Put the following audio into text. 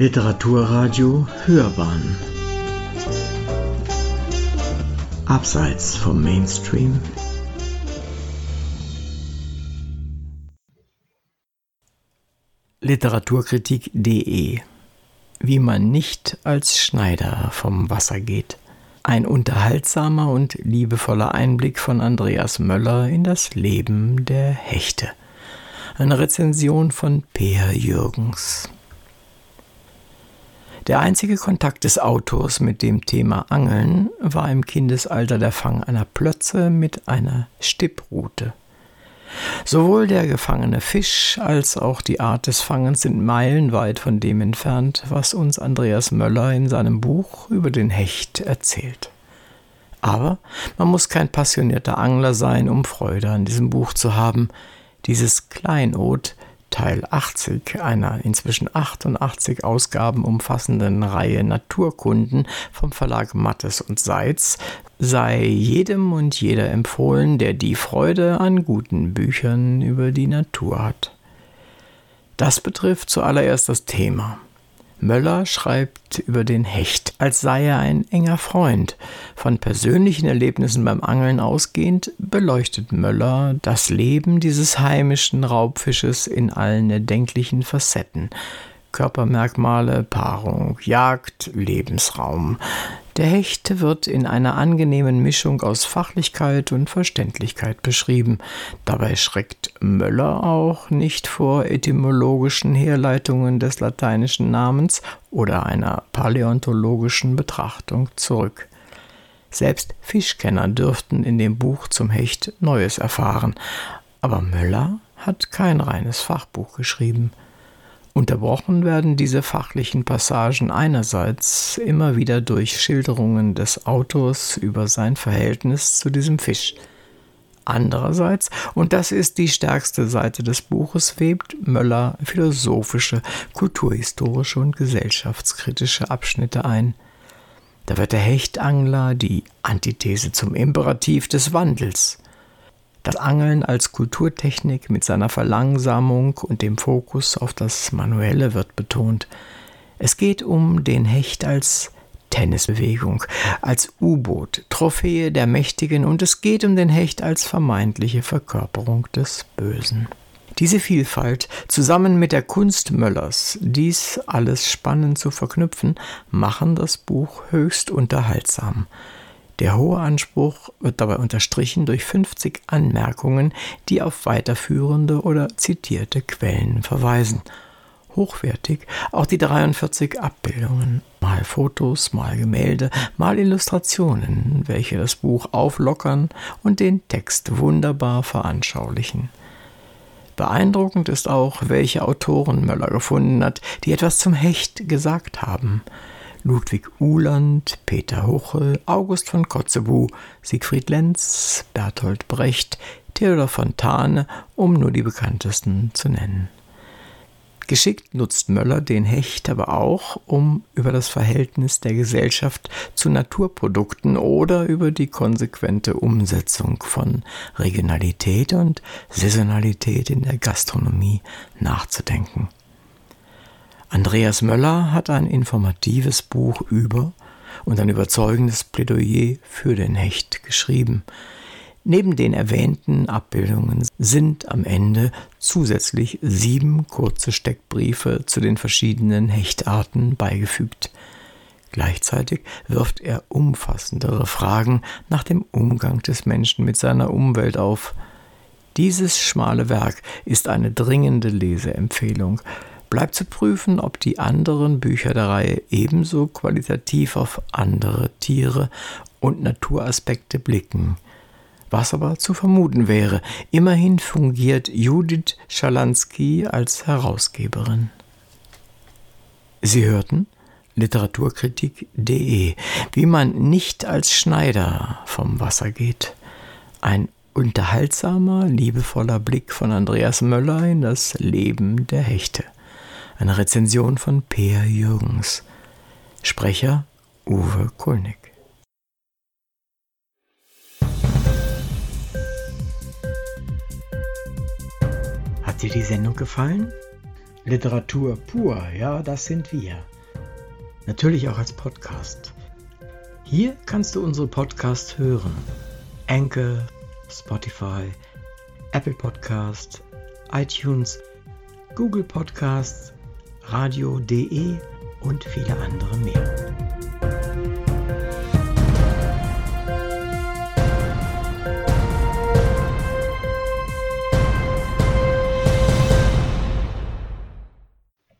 Literaturradio Hörbahn Abseits vom Mainstream Literaturkritik.de Wie man nicht als Schneider vom Wasser geht. Ein unterhaltsamer und liebevoller Einblick von Andreas Möller in das Leben der Hechte. Eine Rezension von Peer Jürgens. Der einzige Kontakt des Autors mit dem Thema Angeln war im Kindesalter der Fang einer Plötze mit einer Stipprute. Sowohl der gefangene Fisch als auch die Art des Fangens sind meilenweit von dem entfernt, was uns Andreas Möller in seinem Buch über den Hecht erzählt. Aber man muss kein passionierter Angler sein, um Freude an diesem Buch zu haben. Dieses Kleinod Teil 80 einer inzwischen 88 Ausgaben umfassenden Reihe Naturkunden vom Verlag Mattes und Seitz sei jedem und jeder empfohlen, der die Freude an guten Büchern über die Natur hat. Das betrifft zuallererst das Thema. Möller schreibt über den Hecht, als sei er ein enger Freund. Von persönlichen Erlebnissen beim Angeln ausgehend beleuchtet Möller das Leben dieses heimischen Raubfisches in allen erdenklichen Facetten. Körpermerkmale, Paarung, Jagd, Lebensraum. Der Hecht wird in einer angenehmen Mischung aus Fachlichkeit und Verständlichkeit beschrieben. Dabei schreckt Möller auch nicht vor etymologischen Herleitungen des lateinischen Namens oder einer paläontologischen Betrachtung zurück. Selbst Fischkenner dürften in dem Buch zum Hecht Neues erfahren, aber Möller hat kein reines Fachbuch geschrieben. Unterbrochen werden diese fachlichen Passagen einerseits immer wieder durch Schilderungen des Autors über sein Verhältnis zu diesem Fisch. Andererseits, und das ist die stärkste Seite des Buches, webt Möller philosophische, kulturhistorische und gesellschaftskritische Abschnitte ein. Da wird der Hechtangler die Antithese zum Imperativ des Wandels. Das Angeln als Kulturtechnik mit seiner Verlangsamung und dem Fokus auf das Manuelle wird betont. Es geht um den Hecht als Tennisbewegung, als U-Boot, Trophäe der Mächtigen und es geht um den Hecht als vermeintliche Verkörperung des Bösen. Diese Vielfalt zusammen mit der Kunst Möllers, dies alles spannend zu verknüpfen, machen das Buch höchst unterhaltsam. Der hohe Anspruch wird dabei unterstrichen durch 50 Anmerkungen, die auf weiterführende oder zitierte Quellen verweisen. Hochwertig auch die 43 Abbildungen, mal Fotos, mal Gemälde, mal Illustrationen, welche das Buch auflockern und den Text wunderbar veranschaulichen. Beeindruckend ist auch, welche Autoren Möller gefunden hat, die etwas zum Hecht gesagt haben. Ludwig Uhland, Peter Huchel, August von Kotzebue, Siegfried Lenz, Bertolt Brecht, Theodor Fontane, um nur die bekanntesten zu nennen. Geschickt nutzt Möller den Hecht aber auch, um über das Verhältnis der Gesellschaft zu Naturprodukten oder über die konsequente Umsetzung von Regionalität und Saisonalität in der Gastronomie nachzudenken. Andreas Möller hat ein informatives Buch über und ein überzeugendes Plädoyer für den Hecht geschrieben. Neben den erwähnten Abbildungen sind am Ende zusätzlich sieben kurze Steckbriefe zu den verschiedenen Hechtarten beigefügt. Gleichzeitig wirft er umfassendere Fragen nach dem Umgang des Menschen mit seiner Umwelt auf. Dieses schmale Werk ist eine dringende Leseempfehlung bleibt zu prüfen, ob die anderen Bücher der Reihe ebenso qualitativ auf andere Tiere und Naturaspekte blicken. Was aber zu vermuten wäre, immerhin fungiert Judith Schalansky als Herausgeberin. Sie hörten Literaturkritik.de, wie man nicht als Schneider vom Wasser geht. Ein unterhaltsamer, liebevoller Blick von Andreas Möller in das Leben der Hechte. Eine Rezension von Peer Jürgens. Sprecher Uwe Kulnig. Hat dir die Sendung gefallen? Literatur pur, ja, das sind wir. Natürlich auch als Podcast. Hier kannst du unsere Podcasts hören. Anchor, Spotify, Apple Podcast, iTunes, Google Podcasts, radio.de und viele andere mehr.